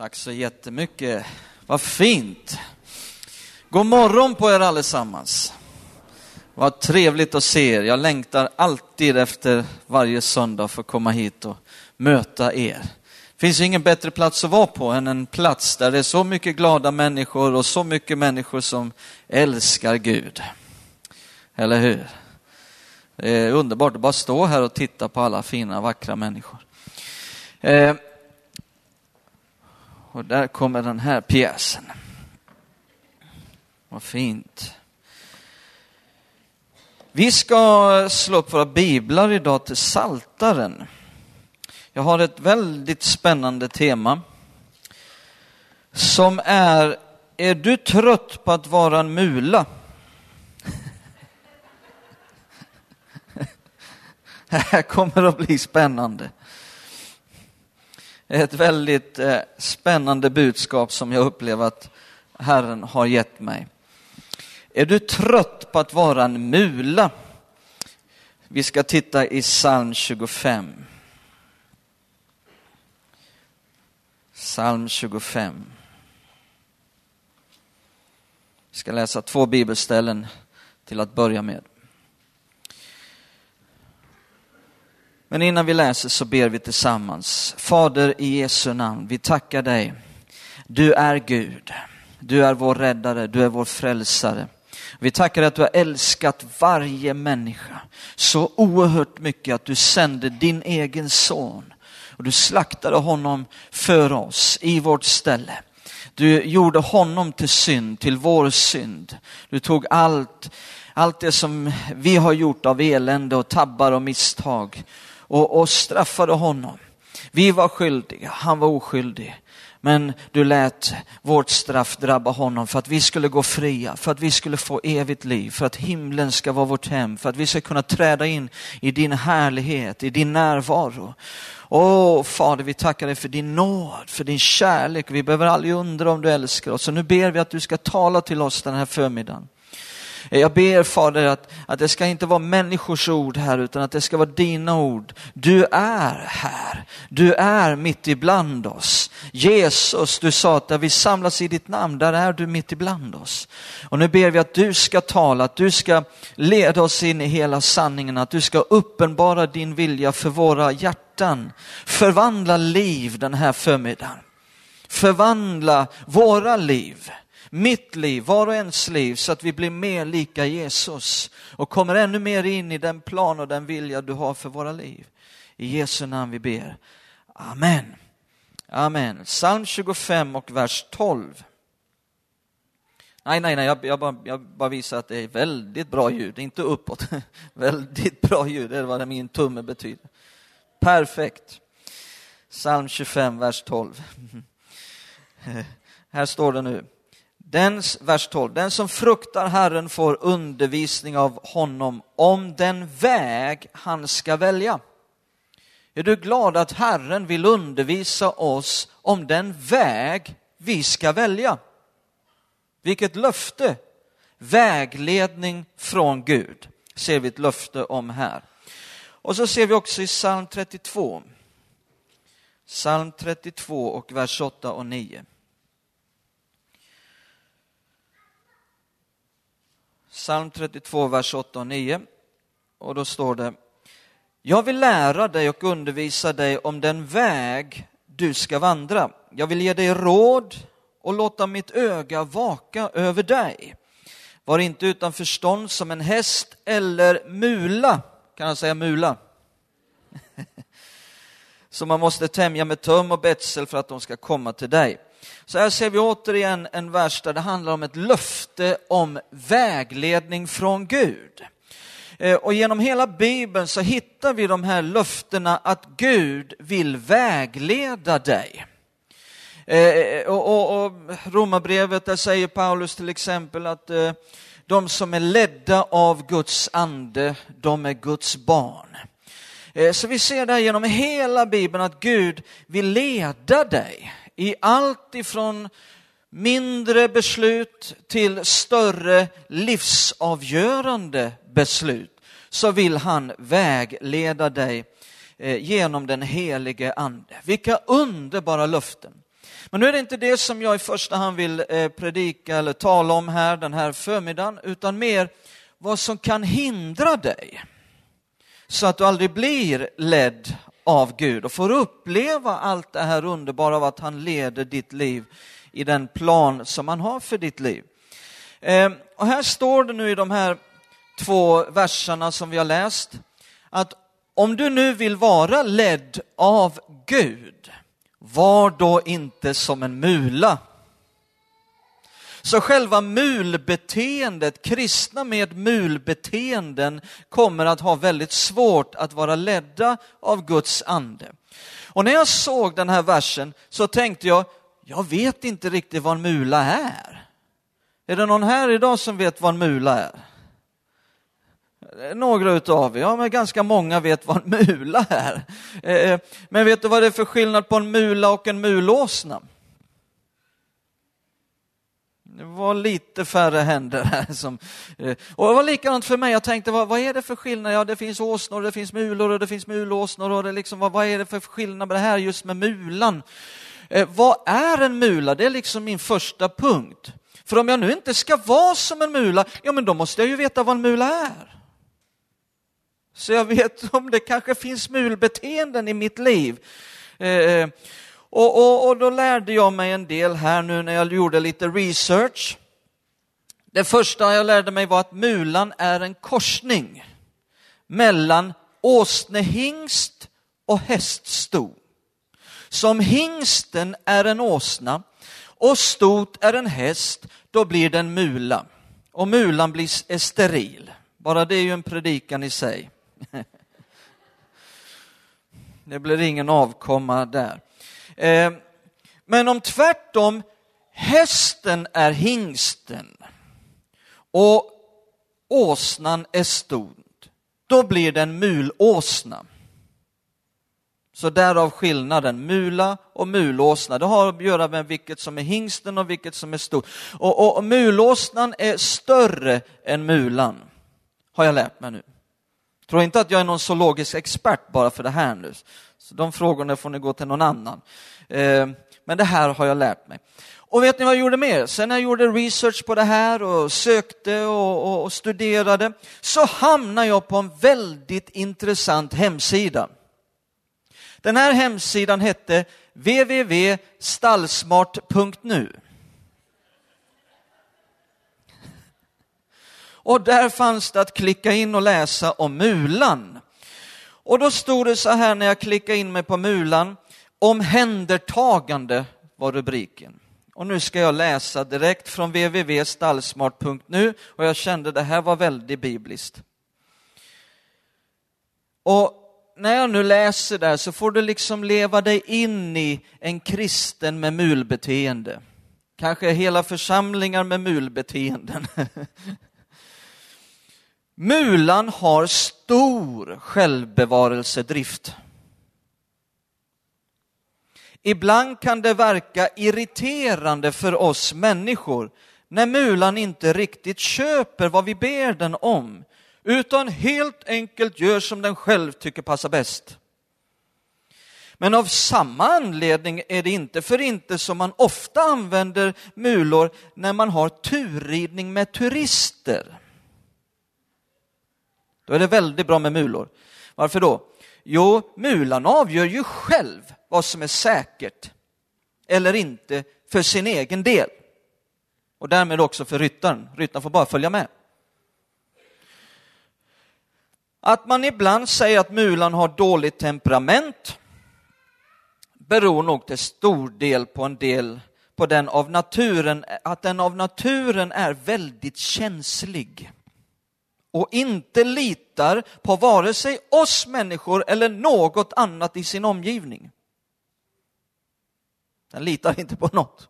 Tack så jättemycket. Vad fint. God morgon på er allesammans. Vad trevligt att se er. Jag längtar alltid efter varje söndag för att komma hit och möta er. Det finns ju ingen bättre plats att vara på än en plats där det är så mycket glada människor och så mycket människor som älskar Gud. Eller hur? Det är underbart att bara stå här och titta på alla fina, vackra människor. Eh, och där kommer den här pjäsen. Vad fint. Vi ska slå upp våra biblar idag till Saltaren. Jag har ett väldigt spännande tema som är, är du trött på att vara en mula? Det här kommer att bli spännande. Ett väldigt eh, spännande budskap som jag upplever att Herren har gett mig. Är du trött på att vara en mula? Vi ska titta i psalm 25. Psalm 25. Vi ska läsa två bibelställen till att börja med. Men innan vi läser så ber vi tillsammans. Fader i Jesu namn, vi tackar dig. Du är Gud. Du är vår räddare, du är vår frälsare. Vi tackar dig att du har älskat varje människa så oerhört mycket att du sände din egen son och du slaktade honom för oss i vårt ställe. Du gjorde honom till synd, till vår synd. Du tog allt, allt det som vi har gjort av elände och tabbar och misstag och, och straffade honom. Vi var skyldiga, han var oskyldig. Men du lät vårt straff drabba honom för att vi skulle gå fria, för att vi skulle få evigt liv, för att himlen ska vara vårt hem, för att vi ska kunna träda in i din härlighet, i din närvaro. Åh Fader, vi tackar dig för din nåd, för din kärlek. Vi behöver aldrig undra om du älskar oss. Så nu ber vi att du ska tala till oss den här förmiddagen. Jag ber Fader att, att det ska inte vara människors ord här utan att det ska vara dina ord. Du är här. Du är mitt ibland oss. Jesus, du sa att där vi samlas i ditt namn, där är du mitt ibland oss. Och nu ber vi att du ska tala, att du ska leda oss in i hela sanningen, att du ska uppenbara din vilja för våra hjärtan. Förvandla liv den här förmiddagen. Förvandla våra liv mitt liv, var och ens liv, så att vi blir mer lika Jesus och kommer ännu mer in i den plan och den vilja du har för våra liv. I Jesu namn vi ber. Amen. Amen. Psalm 25 och vers 12. Nej, nej, nej, jag, jag, bara, jag bara visar att det är väldigt bra ljud, inte uppåt. väldigt bra ljud, det är vad min tumme betyder. Perfekt. Psalm 25, vers 12. Här står det nu. Den, vers 12. Den som fruktar Herren får undervisning av honom om den väg han ska välja. Är du glad att Herren vill undervisa oss om den väg vi ska välja? Vilket löfte! Vägledning från Gud ser vi ett löfte om här. Och så ser vi också i psalm 32. Psalm 32 och vers 8 och 9. Psalm 32, vers 8 och 9. Och då står det, jag vill lära dig och undervisa dig om den väg du ska vandra. Jag vill ge dig råd och låta mitt öga vaka över dig. Var inte utan förstånd som en häst eller mula. Kan jag säga mula? som man måste tämja med töm och betsel för att de ska komma till dig. Så här ser vi återigen en vers där det handlar om ett löfte om vägledning från Gud. Eh, och genom hela Bibeln så hittar vi de här löftena att Gud vill vägleda dig. Eh, och, och, och Romarbrevet, där säger Paulus till exempel att eh, de som är ledda av Guds ande, de är Guds barn. Så vi ser där genom hela Bibeln att Gud vill leda dig i allt ifrån mindre beslut till större livsavgörande beslut så vill han vägleda dig eh, genom den helige ande. Vilka underbara löften! Men nu är det inte det som jag i första hand vill eh, predika eller tala om här den här förmiddagen, utan mer vad som kan hindra dig så att du aldrig blir ledd av Gud och får uppleva allt det här underbara av att han leder ditt liv i den plan som han har för ditt liv. Ehm, och här står det nu i de här två verserna som vi har läst, att om du nu vill vara ledd av Gud, var då inte som en mula. Så själva mulbeteendet, kristna med mulbeteenden kommer att ha väldigt svårt att vara ledda av Guds ande. Och när jag såg den här versen så tänkte jag, jag vet inte riktigt vad en mula är. Är det någon här idag som vet vad en mula är? Några utav er, ja men ganska många vet vad en mula är. Eh, eh, men vet du vad det är för skillnad på en mula och en mulåsna? Det var lite färre händer här. Som, eh, och det var likadant för mig, jag tänkte vad, vad är det för skillnad? Ja, det finns åsnor, det finns mulor och det finns mulåsnor och det liksom, vad, vad är det för skillnad med det här just med mulan? Eh, vad är en mula? Det är liksom min första punkt. För om jag nu inte ska vara som en mula, ja men då måste jag ju veta vad en mula är. Så jag vet om det kanske finns mulbeteenden i mitt liv. Eh, eh och, och, och då lärde jag mig en del här nu när jag gjorde lite research. Det första jag lärde mig var att mulan är en korsning mellan åsnehingst och häststo. Som hingsten är en åsna och stot är en häst, då blir det en mula. Och mulan blir, är steril. Bara det är ju en predikan i sig. Det blir ingen avkomma där. Eh, men om tvärtom hästen är hingsten och åsnan är stod, då blir det en mulåsna. Så därav skillnaden, mula och mulåsna. Det har att göra med vilket som är hingsten och vilket som är stort. Och, och, och mulåsnan är större än mulan, har jag lärt mig nu. Tror inte att jag är någon zoologisk expert bara för det här nu. Så de frågorna får ni gå till någon annan. Eh, men det här har jag lärt mig. Och vet ni vad jag gjorde mer? Sen när jag gjorde research på det här och sökte och, och, och studerade så hamnade jag på en väldigt intressant hemsida. Den här hemsidan hette www.stallsmart.nu. Och där fanns det att klicka in och läsa om mulan. Och då stod det så här när jag klickade in mig på mulan, omhändertagande var rubriken. Och nu ska jag läsa direkt från www.stallsmart.nu och jag kände det här var väldigt bibliskt. Och när jag nu läser där så får du liksom leva dig in i en kristen med mulbeteende. Kanske hela församlingar med mulbeteenden. Mulan har stor självbevarelsedrift. Ibland kan det verka irriterande för oss människor när mulan inte riktigt köper vad vi ber den om utan helt enkelt gör som den själv tycker passar bäst. Men av samma anledning är det inte för inte som man ofta använder mulor när man har turridning med turister. Då är det väldigt bra med mulor. Varför då? Jo, mulan avgör ju själv vad som är säkert eller inte för sin egen del. Och därmed också för ryttaren. Ryttaren får bara följa med. Att man ibland säger att mulan har dåligt temperament beror nog till stor del på en del på den av naturen, att den av naturen är väldigt känslig och inte litar på vare sig oss människor eller något annat i sin omgivning. Den litar inte på något.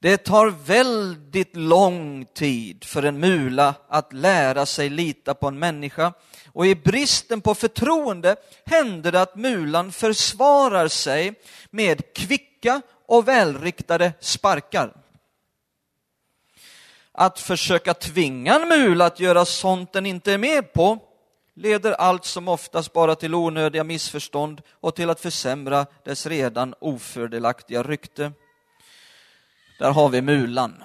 Det tar väldigt lång tid för en mula att lära sig lita på en människa och i bristen på förtroende händer det att mulan försvarar sig med kvicka och välriktade sparkar. Att försöka tvinga en mula att göra sånt den inte är med på leder allt som oftast bara till onödiga missförstånd och till att försämra dess redan ofördelaktiga rykte. Där har vi mulan.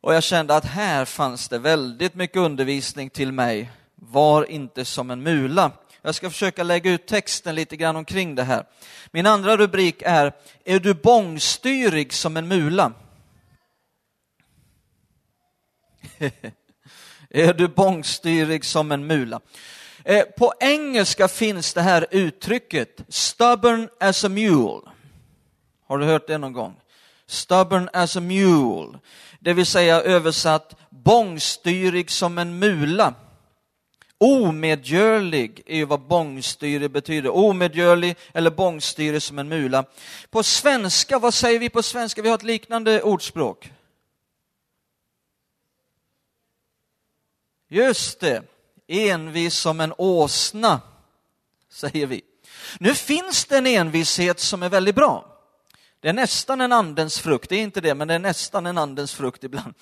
Och jag kände att här fanns det väldigt mycket undervisning till mig. Var inte som en mula. Jag ska försöka lägga ut texten lite grann omkring det här. Min andra rubrik är Är du bångstyrig som en mula? är du bångstyrig som en mula? Eh, på engelska finns det här uttrycket stubborn as a mule. Har du hört det någon gång? Stubborn as a mule, det vill säga översatt bångstyrig som en mula. Omedgörlig är ju vad bångstyrig betyder. Omedgörlig eller bångstyrig som en mula. På svenska, vad säger vi på svenska? Vi har ett liknande ordspråk. Just det, envis som en åsna, säger vi. Nu finns det en envishet som är väldigt bra. Det är nästan en andens frukt, det är inte det, men det är nästan en andens frukt ibland.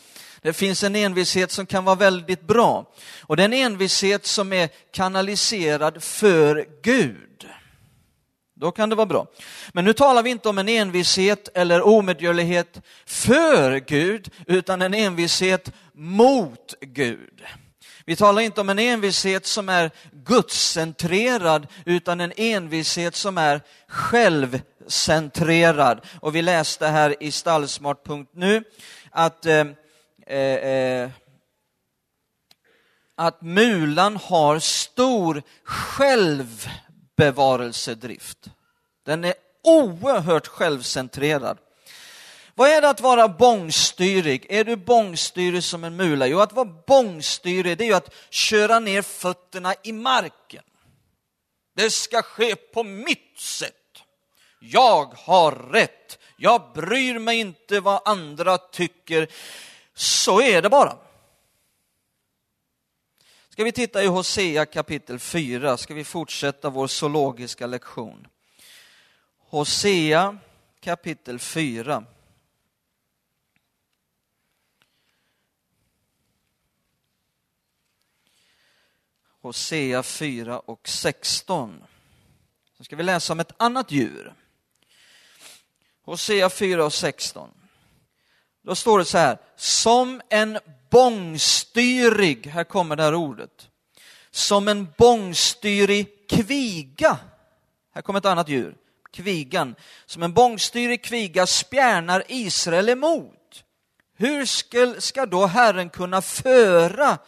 Det finns en envishet som kan vara väldigt bra. Och det är en envishet som är kanaliserad för Gud. Då kan det vara bra. Men nu talar vi inte om en envishet eller omedgörlighet för Gud, utan en envishet mot Gud. Vi talar inte om en envishet som är gudscentrerad, utan en envishet som är självcentrerad. Och vi läste här i stallsmart.nu att, eh, eh, eh, att mulan har stor självbevarelsedrift. Den är oerhört självcentrerad. Vad är det att vara bångstyrig? Är du bångstyrig som en mula? Jo, att vara bångstyrig det är ju att köra ner fötterna i marken. Det ska ske på mitt sätt. Jag har rätt. Jag bryr mig inte vad andra tycker. Så är det bara. Ska vi titta i Hosea kapitel 4, ska vi fortsätta vår zoologiska lektion. Hosea kapitel 4. Hosea 4 och 16. Så ska vi läsa om ett annat djur. Hosea 4 och 16. Då står det så här, som en bångstyrig, här kommer det här ordet, som en bångstyrig kviga. Här kommer ett annat djur, kvigan. Som en bångstyrig kviga spjärnar Israel emot. Hur ska, ska då Herren kunna föra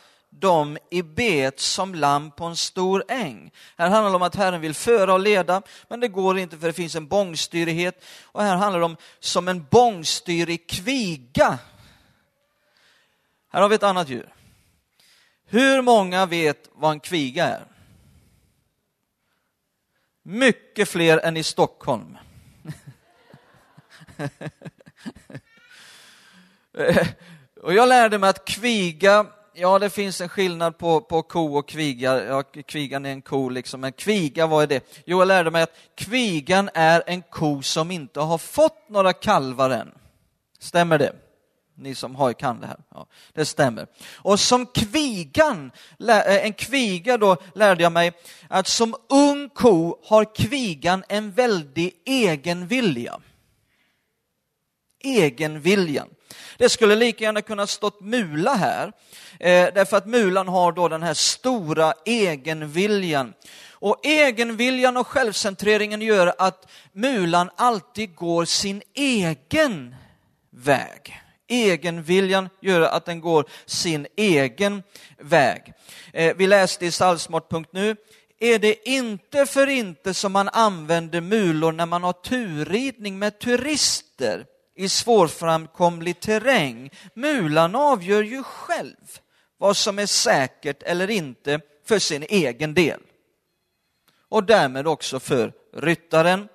dem i bet som lamm på en stor äng. Här handlar det om att Herren vill föra och leda, men det går inte för det finns en bångstyrighet. Och här handlar det om som en bångstyrig kviga. Här har vi ett annat djur. Hur många vet vad en kviga är? Mycket fler än i Stockholm. och jag lärde mig att kviga ja det finns en skillnad på, på ko och kviga. Ja, kvigan är en ko liksom, men kviga, vad är det? Jo, jag lärde mig att kvigan är en ko som inte har fått några kalvar än. Stämmer det? Ni som har kan det här. Ja, det stämmer. Och som kvigan, eh, en kviga då lärde jag mig att som ung ko har kvigan en väldig egen vilja. Egenviljan. Det skulle lika gärna kunna stått mula här, eh, därför att mulan har då den här stora egenviljan. Och egenviljan och självcentreringen gör att mulan alltid går sin egen väg. Egenviljan gör att den går sin egen väg. Eh, vi läste i Salsmart.nu är det inte för inte som man använder mulor när man har turridning med turister i svårframkomlig terräng. Mulan avgör ju själv vad som är säkert eller inte för sin egen del. Och därmed också för ryttaren.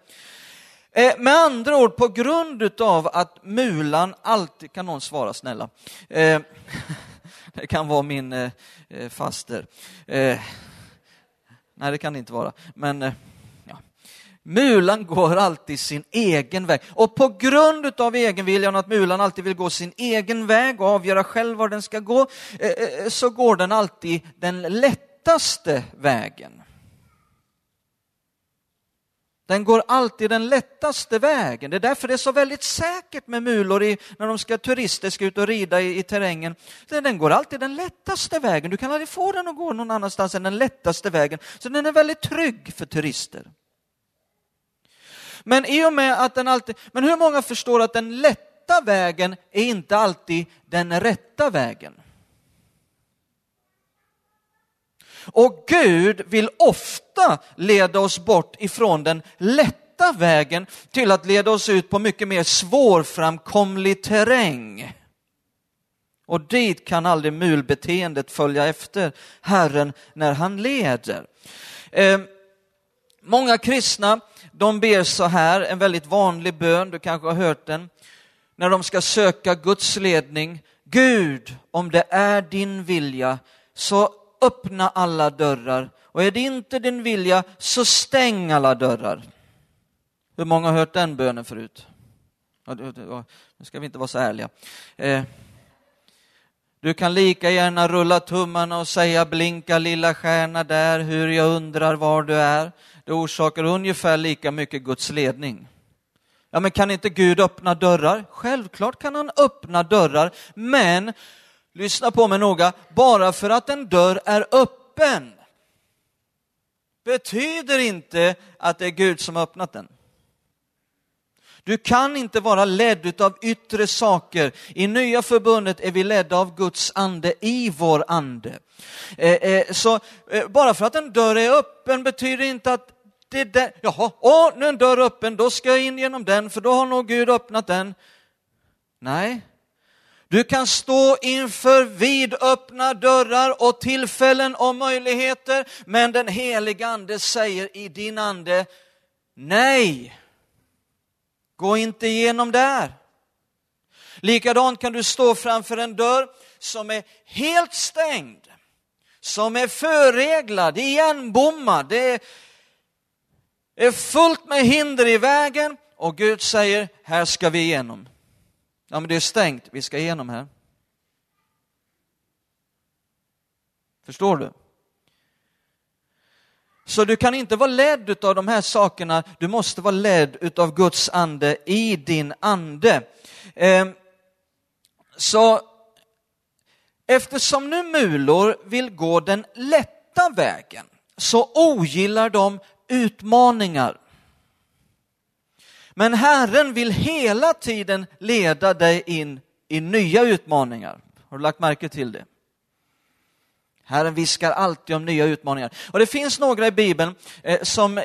Eh, med andra ord, på grund av att mulan alltid, kan någon svara snälla? Eh, det kan vara min eh, eh faster. Eh, nej, det kan det inte vara. Men Mulan går alltid sin egen väg. Och på grund av egenviljan att mulan alltid vill gå sin egen väg och avgöra själv var den ska gå, eh, eh, så går den alltid den lättaste vägen. Den går alltid den lättaste vägen. Det är därför det är så väldigt säkert med mulor i, när de ska, turister ska ut och rida i, i terrängen. Den går alltid den lättaste vägen. Du kan aldrig få den att gå någon annanstans än den lättaste vägen. Så den är väldigt trygg för turister. Men i och med att den alltid, men hur många förstår att den lätta vägen är inte alltid den rätta vägen? Och Gud vill ofta leda oss bort ifrån den lätta vägen till att leda oss ut på mycket mer svårframkomlig terräng. Och dit kan aldrig mulbeteendet följa efter Herren när han leder. Ehm, Många kristna, de ber så här, en väldigt vanlig bön, du kanske har hört den, när de ska söka Guds ledning. Gud, om det är din vilja, så öppna alla dörrar och är det inte din vilja så stäng alla dörrar. Hur många har hört den bönen förut? Nu ska vi inte vara så ärliga. Eh, du kan lika gärna rulla tummarna och säga blinka lilla stjärna där, hur jag undrar var du är. Det orsakar ungefär lika mycket Guds ledning. Ja, men kan inte Gud öppna dörrar? Självklart kan han öppna dörrar, men lyssna på mig noga, bara för att en dörr är öppen betyder inte att det är Gud som har öppnat den. Du kan inte vara ledd av yttre saker. I nya förbundet är vi ledda av Guds ande i vår ande. Eh, eh, så eh, bara för att en dörr är öppen betyder inte att det är den, jaha, åh, nu är en dörr öppen, då ska jag in genom den, för då har nog Gud öppnat den. Nej, du kan stå inför vidöppna dörrar och tillfällen och möjligheter, men den heliga ande säger i din ande, nej, gå inte igenom där. Likadant kan du stå framför en dörr som är helt stängd, som är förreglad, igenbommad, det är fullt med hinder i vägen och Gud säger, här ska vi igenom. Ja, men det är stängt, vi ska igenom här. Förstår du? Så du kan inte vara ledd av de här sakerna, du måste vara ledd av Guds ande i din ande. Ehm, så eftersom nu mulor vill gå den lätta vägen så ogillar de utmaningar. Men Herren vill hela tiden leda dig in i nya utmaningar. Har du lagt märke till det? Herren viskar alltid om nya utmaningar. Och det finns några i Bibeln eh, som eh,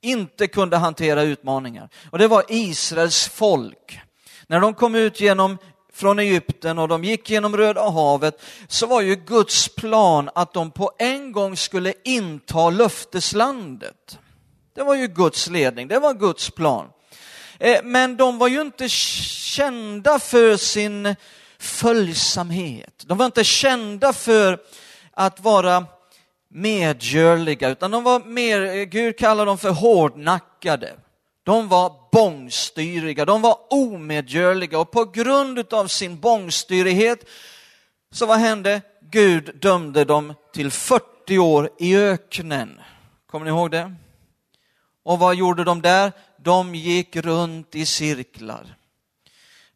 inte kunde hantera utmaningar. Och det var Israels folk. När de kom ut genom från Egypten och de gick genom Röda havet så var ju Guds plan att de på en gång skulle inta löfteslandet. Det var ju Guds ledning, det var Guds plan. Eh, men de var ju inte kända för sin följsamhet. De var inte kända för att vara medgörliga, utan de var mer, Gud kallar dem för hårdnackade. De var bångstyriga, de var omedgörliga och på grund av sin bångstyrighet så vad hände? Gud dömde dem till 40 år i öknen. Kommer ni ihåg det? Och vad gjorde de där? De gick runt i cirklar.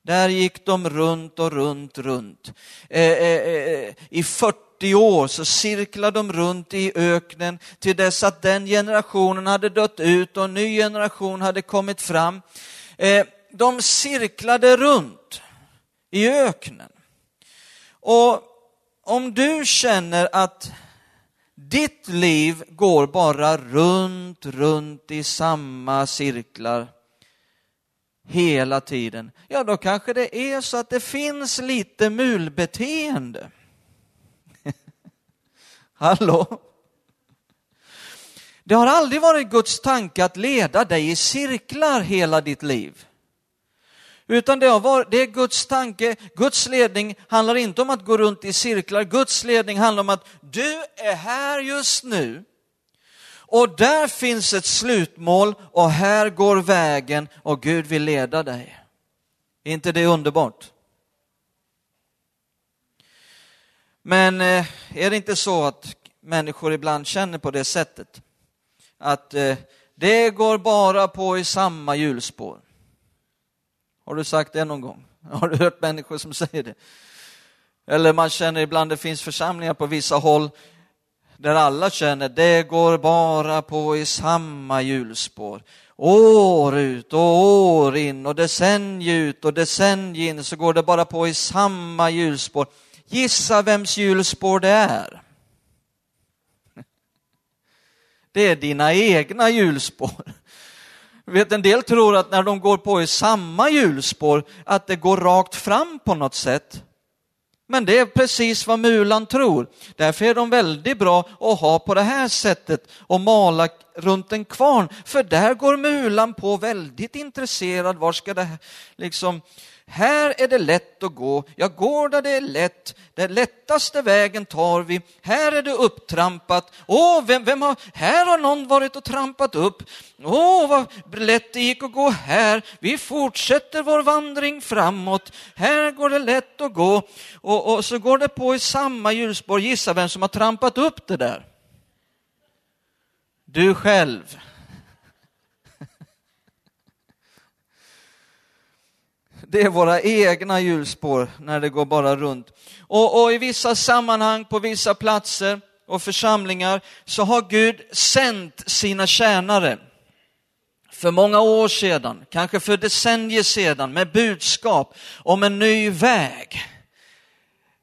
Där gick de runt och runt, runt. Eh, eh, eh I 40 år så cirklade de runt i öknen till dess att den generationen hade dött ut och en ny generation hade kommit fram. Eh, de cirklade runt i öknen. Och om du känner att ditt liv går bara runt, runt i samma cirklar hela tiden, ja då kanske det är så att det finns lite mulbeteende. Hallå? Det har aldrig varit Guds tanke att leda dig i cirklar hela ditt liv. Utan det, har varit, det är Guds tanke, Guds ledning handlar inte om att gå runt i cirklar, Guds ledning handlar om att du är här just nu och där finns ett slutmål och här går vägen och Gud vill leda dig. Är inte det underbart? Men eh, är det inte så att människor ibland känner på det sättet? Att eh, det går bara på i samma hjulspår. Har du sagt det någon gång? Har du hört människor som säger det? Eller man känner ibland, det finns församlingar på vissa håll där alla känner, det går bara på i samma hjulspår. År ut och år in och decennium ut och decennium in så går det bara på i samma hjulspår. Gissa vems hjulspår det är? Det är dina egna hjulspår. Vet, en del tror att när de går på i samma hjulspår att det går rakt fram på något sätt. Men det är precis vad mulan tror. Därför är de väldigt bra att ha på det här sättet och mala runt en kvarn. För där går mulan på väldigt intresserad. Var ska det här liksom här är det lätt att gå, jag går där det är lätt, den lättaste vägen tar vi, här är det upptrampat, åh, vem, vem har, här har någon varit och trampat upp, åh, vad lätt det gick att gå här, vi fortsätter vår vandring framåt, här går det lätt att gå, och, och så går det på i samma hjulspår, gissa vem som har trampat upp det där? Du själv. Det är våra egna hjulspår när det går bara runt. Och, och, i vissa sammanhang, på vissa platser och församlingar så har Gud sänt sina tjänare för många år sedan, kanske för decennier sedan, med budskap om en ny väg.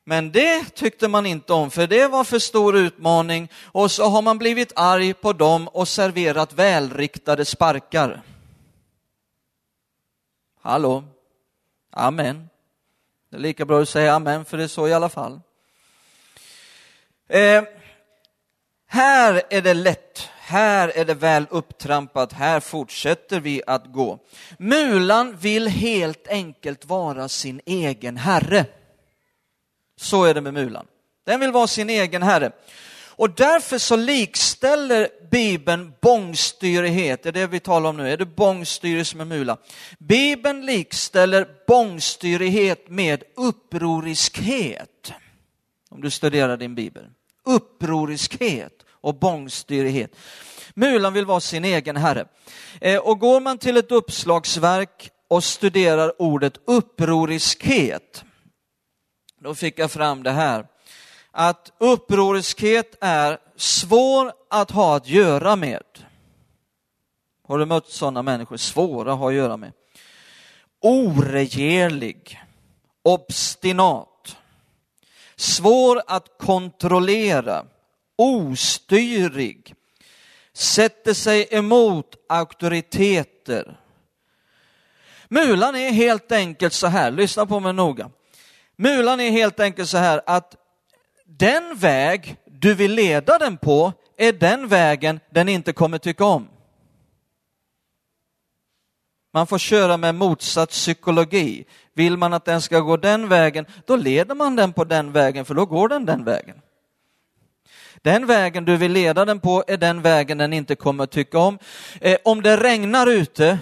Men det tyckte man inte om, för det var för stor utmaning och så har man blivit arg på dem och serverat välriktade sparkar. Hallå? Amen. Det är lika bra att säga amen, för det är så i alla fall. Eh, här är det lätt, här är det väl upptrampat, här fortsätter vi att gå. Mulan vill helt enkelt vara sin egen herre. Så är det med mulan. Den vill vara sin egen herre. Och därför så likställer Bibeln bångstyrighet, det är det vi talar om nu, är det bångstyre som är mula? Bibeln likställer bångstyrighet med upproriskhet. Om du studerar din bibel. Upproriskhet och bångstyrighet. Mulan vill vara sin egen herre. Eh, och går man till ett uppslagsverk och studerar ordet upproriskhet, då fick jag fram det här att upproriskhet är svår att ha att göra med. Har du mött sådana människor? Svåra att ha att göra med. Oregerlig, obstinat, svår att kontrollera, ostyrig, sätter sig emot auktoriteter. Mulan är helt enkelt så här, lyssna på mig noga. Mulan är helt enkelt så här att den väg du vill leda den på är den vägen den inte kommer tycka om. Man får köra med motsatt psykologi. Vill man att den ska gå den vägen, då leder man den på den vägen, för då går den den vägen. Den vägen du vill leda den på är den vägen den inte kommer tycka om. Eh, om det regnar ute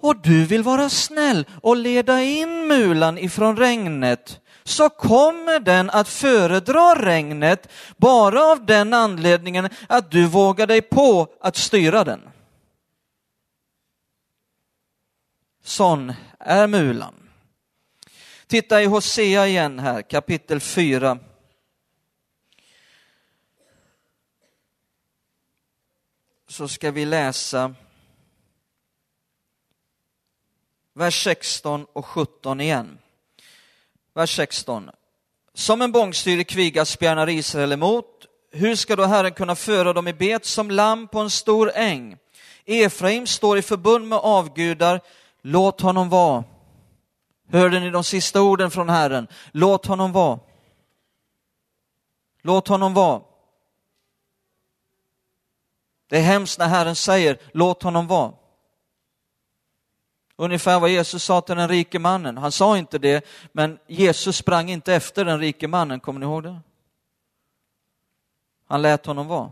och du vill vara snäll och leda in mulan ifrån regnet, så kommer den att föredra regnet bara av den anledningen att du vågar dig på att styra den. Sån är mulan. Titta i Hosea igen här, kapitel 4. Så ska vi läsa vers 16 och 17 igen. Vers 16. Som en bångstyrig kviga spjärnar Israel emot. Hur ska då Herren kunna föra dem i bet som lamm på en stor äng? Efraim står i förbund med avgudar. Låt honom vara. Hörde ni de sista orden från Herren? Låt honom vara. Låt honom vara. Det är hemskt när Herren säger låt honom vara. Ungefär vad Jesus sa till den rike mannen. Han sa inte det, men Jesus sprang inte efter den rike mannen, kommer ni ihåg det? Han lät honom vara.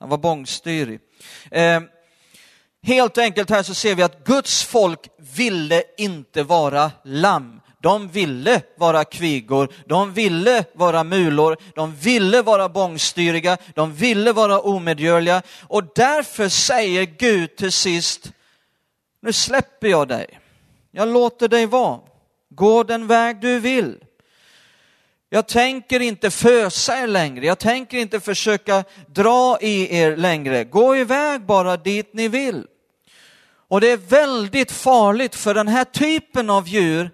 Han var bångstyrig. Eh, helt enkelt här så ser vi att Guds folk ville inte vara lamm. de ville vara kvigor, de ville vara mulor, de ville vara bångstyriga, de ville vara omedgörliga. Och därför säger Gud till sist, nu släpper jag dig. Jag låter dig vara. Gå den väg du vill. Jag tänker inte fösa er längre, jag tänker inte försöka dra i er längre. Gå iväg bara dit ni vill. Och det är väldigt farligt för den här typen av djur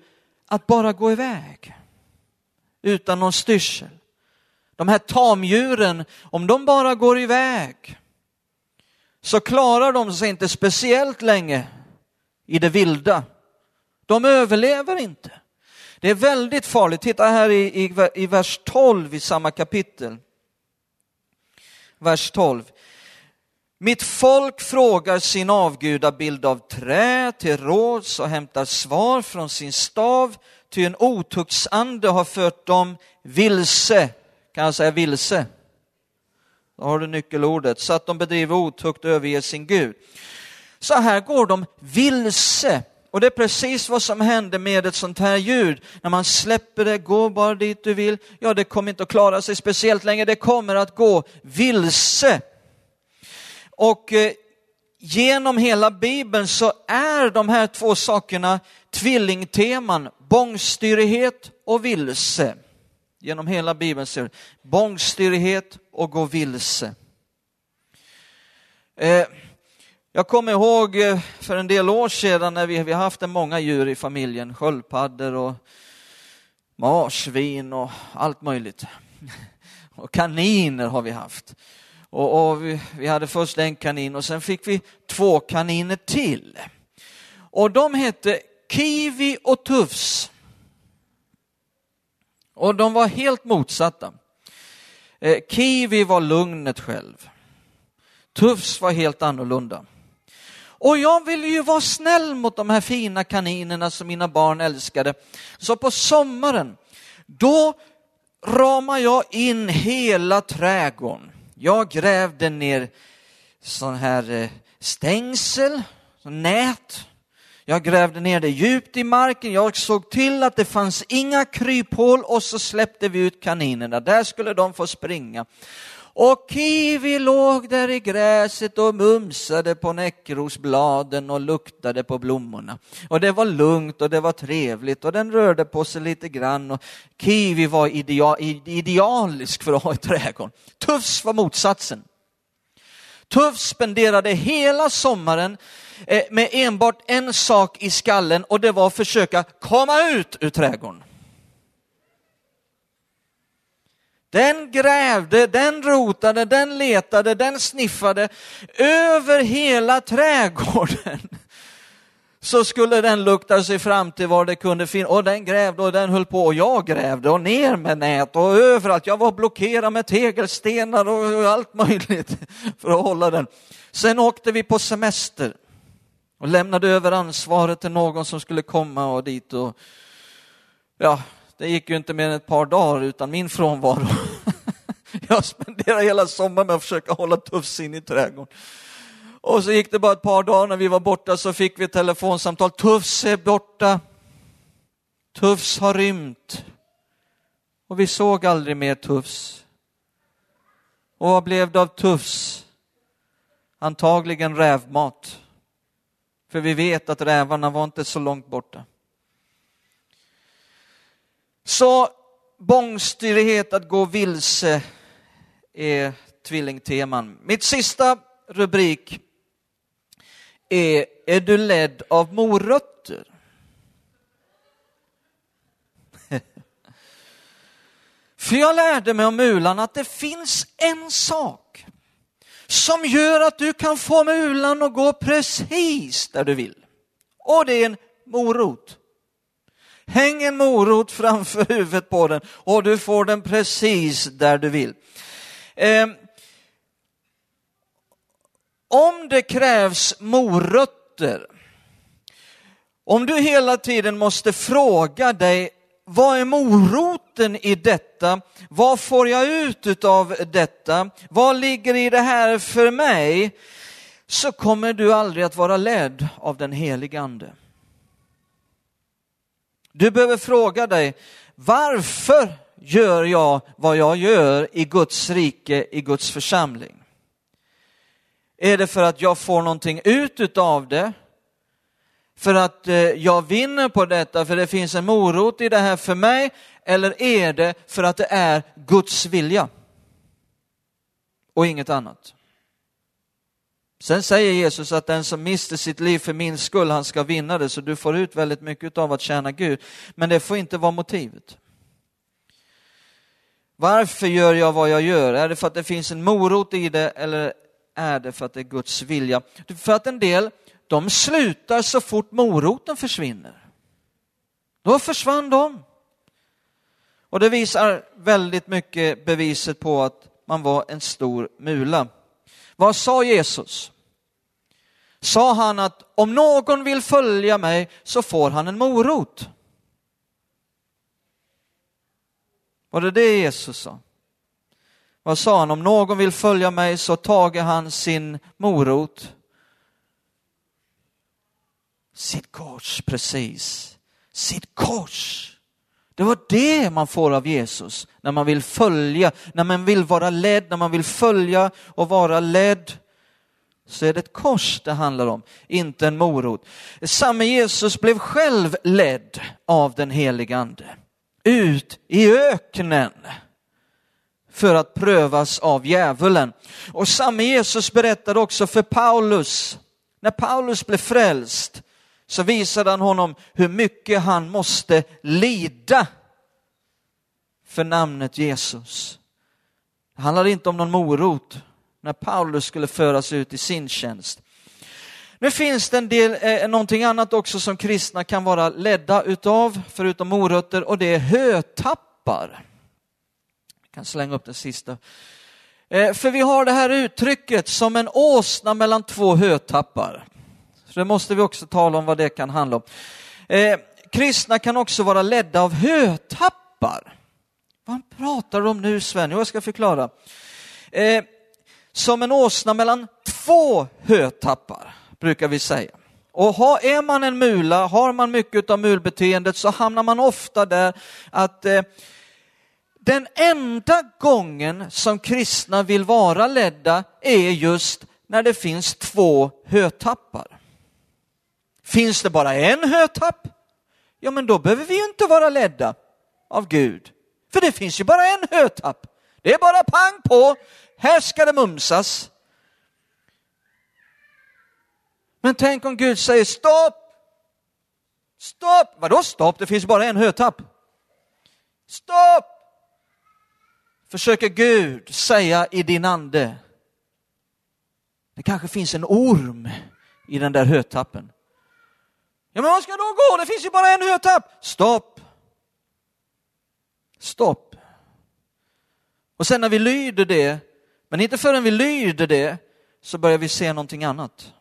att bara gå iväg utan någon styrsel. De här tamdjuren, om de bara går iväg så klarar de sig inte speciellt länge i det vilda. De överlever inte. Det är väldigt farligt. Titta här i, i, i vers 12 i samma kapitel. Vers 12. Mitt folk frågar sin avgudabild av trä till råds och hämtar svar från sin stav, ty en otuktsande har fört dem vilse. Kan jag säga vilse? Då har du nyckelordet. Så att de bedriver otukt och överger sin Gud. Så här går de vilse. Och det är precis vad som händer med ett sånt här ljud. När man släpper det, gå bara dit du vill. Ja, det kommer inte att klara sig speciellt länge. Det kommer att gå vilse. Och eh, genom hela Bibeln så är de här två sakerna tvillingteman, bångstyrighet och vilse. Genom hela Bibeln ser du bångstyrighet och gå vilse. Eh, jag kommer ihåg eh, för en del år sedan när vi, vi haft många djur i familjen, sköldpaddor och marsvin och allt möjligt. Och kaniner har vi haft. Och, och vi, vi, hade först en kanin och sen fick vi två kaniner till. Och de hette Kiwi och Tufs. Och de var helt motsatta. Eh, Kiwi var lugnet själv. Tufs var helt annorlunda. Och jag ville ju vara snäll mot de här fina kaninerna som mina barn älskade. Så på sommaren, då ramade jag in hela trädgården. Jag grävde ner sån här eh, stängsel, nät. Jag grävde ner det djupt i marken. Jag såg till att det fanns inga kryphål och så släppte vi ut kaninerna. Där skulle de få springa. Och Kiwi låg där i gräset och mumsade på näckrosbladen och luktade på blommorna. Och det var lugnt och det var trevligt och den rörde på sig lite grann. Och Kiwi var idea idealisk för att ha i trädgården. Tufs var motsatsen. Tufs spenderade hela sommaren eh, med enbart en sak i skallen och det var att försöka komma ut ur trädgården. Den grävde, den rotade, den letade, den sniffade över hela trädgården. Så skulle den lukta sig fram till var det kunde finnas. Och den grävde och den höll på och jag grävde och ner med nät och överallt. Jag var blockerad med tegelstenar och allt möjligt för att hålla den. Sen åkte vi på semester och lämnade över ansvaret till någon som skulle komma och dit och ja, det gick ju inte mer än ett par dagar utan min frånvaro. Jag spenderade hela sommaren med att försöka hålla tufsin i trädgården. Och så gick det bara ett par dagar när vi var borta så fick vi ett telefonsamtal. Tufs är borta. Tufs har rymt. Och vi såg aldrig mer Tufs. Och vad blev det av Tufs? Antagligen rävmat. För vi vet att rävarna var inte så långt borta. Så bångstyrighet, att gå vilse, är tvillingteman. Mitt sista rubrik är Är du ledd av morötter? För jag lärde mig om mulan att det finns en sak som gör att du kan få mulan att gå precis där du vill. Och det är en morot. Häng en morot framför huvudet på den och du får den precis där du vill. Eh, om det krävs morötter, om du hela tiden måste fråga dig vad är moroten i detta? Vad får jag ut av detta? Vad ligger i det här för mig? Så kommer du aldrig att vara ledd av den helige Ande. Du behöver fråga dig, varför gör jag vad jag gör i Guds rike, i Guds församling? Är det för att jag får någonting ut av det? För att eh, jag vinner på detta, för det finns en morot i det här för mig? Eller är det för att det är Guds vilja? Och inget annat. Sen säger Jesus att den som mister sitt liv för min skull, han ska vinna det, så du får ut väldigt mycket av att tjäna Gud. Men det får inte vara motivet. Varför gör jag vad jag gör? Är det för att det finns en morot i det eller är det för att det är Guds vilja? För att en del, de slutar så fort moroten försvinner. Då försvann de. Och det visar väldigt mycket beviset på att man var en stor mula. Vad sa Jesus? Sa han att om någon vill följa mig så får han en morot? Var det det Jesus sa? Vad sa han? Om någon vill följa mig så tager han sin morot. Sitt kors, precis. Sitt kors. Det var det man får av Jesus när man vill följa, när man vill vara ledd, när man vill följa och vara ledd. Så är det ett kors det handlar om, inte en morot. Samme Jesus blev själv ledd av den helige Ande ut i öknen för att prövas av djävulen. Och samme Jesus berättade också för Paulus, när Paulus blev frälst, så visade han honom hur mycket han måste lida för namnet Jesus. Det handlar inte om någon morot när Paulus skulle föras ut i sin tjänst. Nu finns det en del, eh, någonting annat också som kristna kan vara ledda utav, förutom morötter, och det är hötappar. Jag kan slänga upp den sista. Eh, för vi har det här uttrycket som en åsna mellan två hötappar. Så det måste vi också tala om vad det kan handla om. Eh, kristna kan också vara ledda av hötappar. Vad pratar du om nu Sven? Jo, jag ska förklara. Eh, som en åsna mellan två hötappar, brukar vi säga. Och har, är man en mula, har man mycket av mulbeteendet så hamnar man ofta där att eh, den enda gången som kristna vill vara ledda är just när det finns två hötappar. Finns det bara en hötapp? Ja, men då behöver vi ju inte vara ledda av Gud. För det finns ju bara en hötapp. Det är bara pang på, här ska det mumsas. Men tänk om Gud säger stopp! Stopp! Vadå stopp? Det finns bara en hötapp. Stopp! Försöker Gud säga i din ande. Det kanske finns en orm i den där hötappen. Ja, men vad ska då gå? Det finns ju bara en hötapp. Stopp. Stopp. Och sen när vi lyder det, men inte förrän vi lyder det, så börjar vi se någonting annat.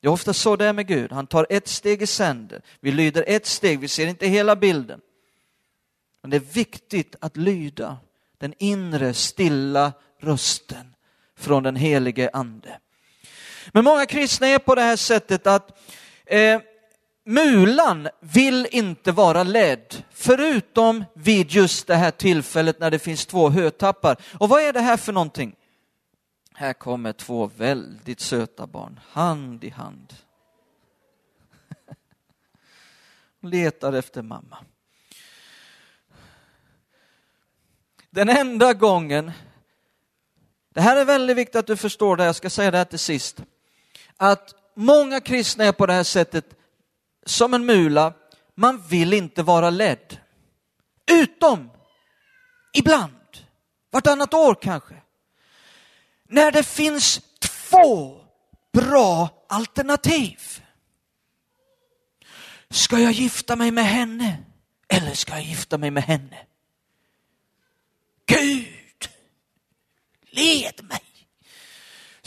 Det är ofta så det är med Gud. Han tar ett steg i sänder. Vi lyder ett steg, vi ser inte hela bilden. Men det är viktigt att lyda den inre stilla rösten från den helige ande. Men många kristna är på det här sättet att eh, mulan vill inte vara ledd, förutom vid just det här tillfället när det finns två hötappar. Och vad är det här för någonting? Här kommer två väldigt söta barn, hand i hand. Letar efter mamma. Den enda gången, det här är väldigt viktigt att du förstår det, jag ska säga det här till sist, att många kristna är på det här sättet som en mula, man vill inte vara ledd. Utom ibland, vartannat år kanske. När det finns två bra alternativ. Ska jag gifta mig med henne eller ska jag gifta mig med henne? Gud, led mig.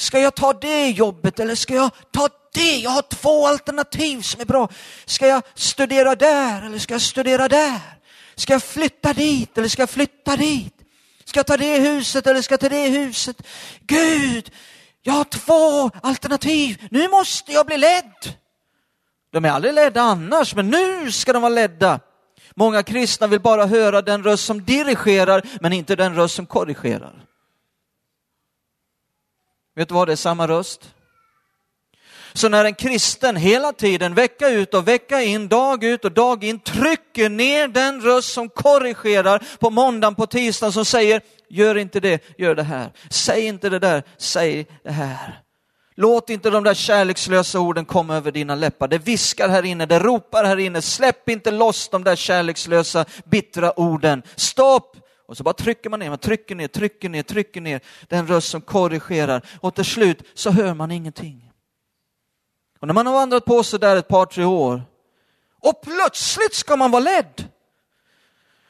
Ska jag ta det jobbet eller ska jag ta det? Jag har två alternativ som är bra. Ska jag studera där eller ska jag studera där? Ska jag flytta dit eller ska jag flytta dit? Ska jag ta det huset eller ska jag ta det huset? Gud, jag har två alternativ. Nu måste jag bli ledd. De är aldrig ledda annars, men nu ska de vara ledda. Många kristna vill bara höra den röst som dirigerar, men inte den röst som korrigerar. Vet du vad, det är samma röst. Så när en kristen hela tiden, vecka ut och vecka in, dag ut och dag in, trycker ner den röst som korrigerar på måndagen, på tisdagen, som säger, gör inte det, gör det här. Säg inte det där, säg det här. Låt inte de där kärlekslösa orden komma över dina läppar. Det viskar här inne, det ropar här inne. Släpp inte loss de där kärlekslösa, bittra orden. Stopp! Och så bara trycker man ner, man trycker ner, trycker ner, trycker ner den röst som korrigerar och till slut så hör man ingenting. Och när man har vandrat på sig där ett par, tre år och plötsligt ska man vara ledd.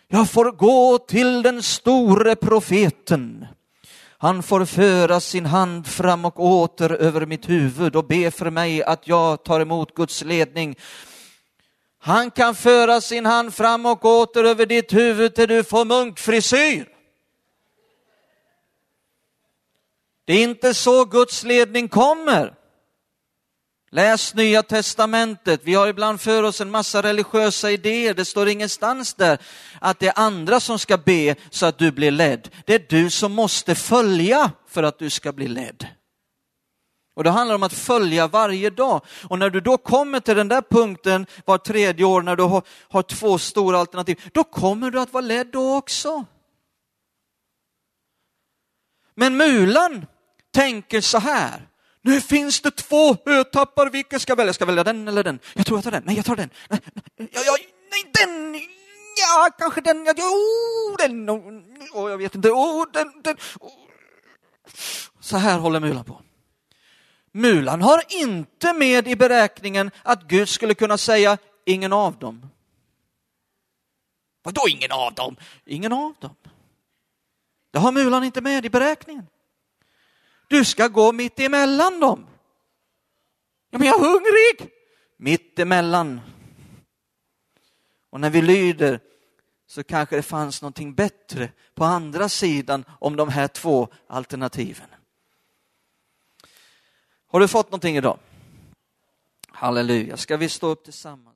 Jag får gå till den store profeten. Han får föra sin hand fram och åter över mitt huvud och be för mig att jag tar emot Guds ledning. Han kan föra sin hand fram och åter över ditt huvud till du får munkfrisyr. Det är inte så Guds ledning kommer. Läs Nya Testamentet. Vi har ibland för oss en massa religiösa idéer. Det står ingenstans där att det är andra som ska be så att du blir ledd. Det är du som måste följa för att du ska bli ledd. Och det handlar om att följa varje dag. Och när du då kommer till den där punkten var tredje år, när du har, har två stora alternativ, då kommer du att vara ledd då också. Men mulan tänker så här, nu finns det två hötappar, vilka ska jag välja? Ska jag välja den eller den? Jag tror jag tar den. Nej, jag tar den. Nej, nej, nej den! Ja, kanske den. Ja, oh, den. Oh, jag vet inte. Oh, den, den. Oh. Så här håller Mulan på. Mulan har inte med i beräkningen att Gud skulle kunna säga ingen av dem. Vadå ingen av dem? Ingen av dem. Det har Mulan inte med i beräkningen. Du ska gå mitt emellan dem. Ja, men jag är hungrig! Mitt emellan. Och när vi lyder så kanske det fanns någonting bättre på andra sidan om de här två alternativen. Har du fått någonting idag? Halleluja, ska vi stå upp tillsammans?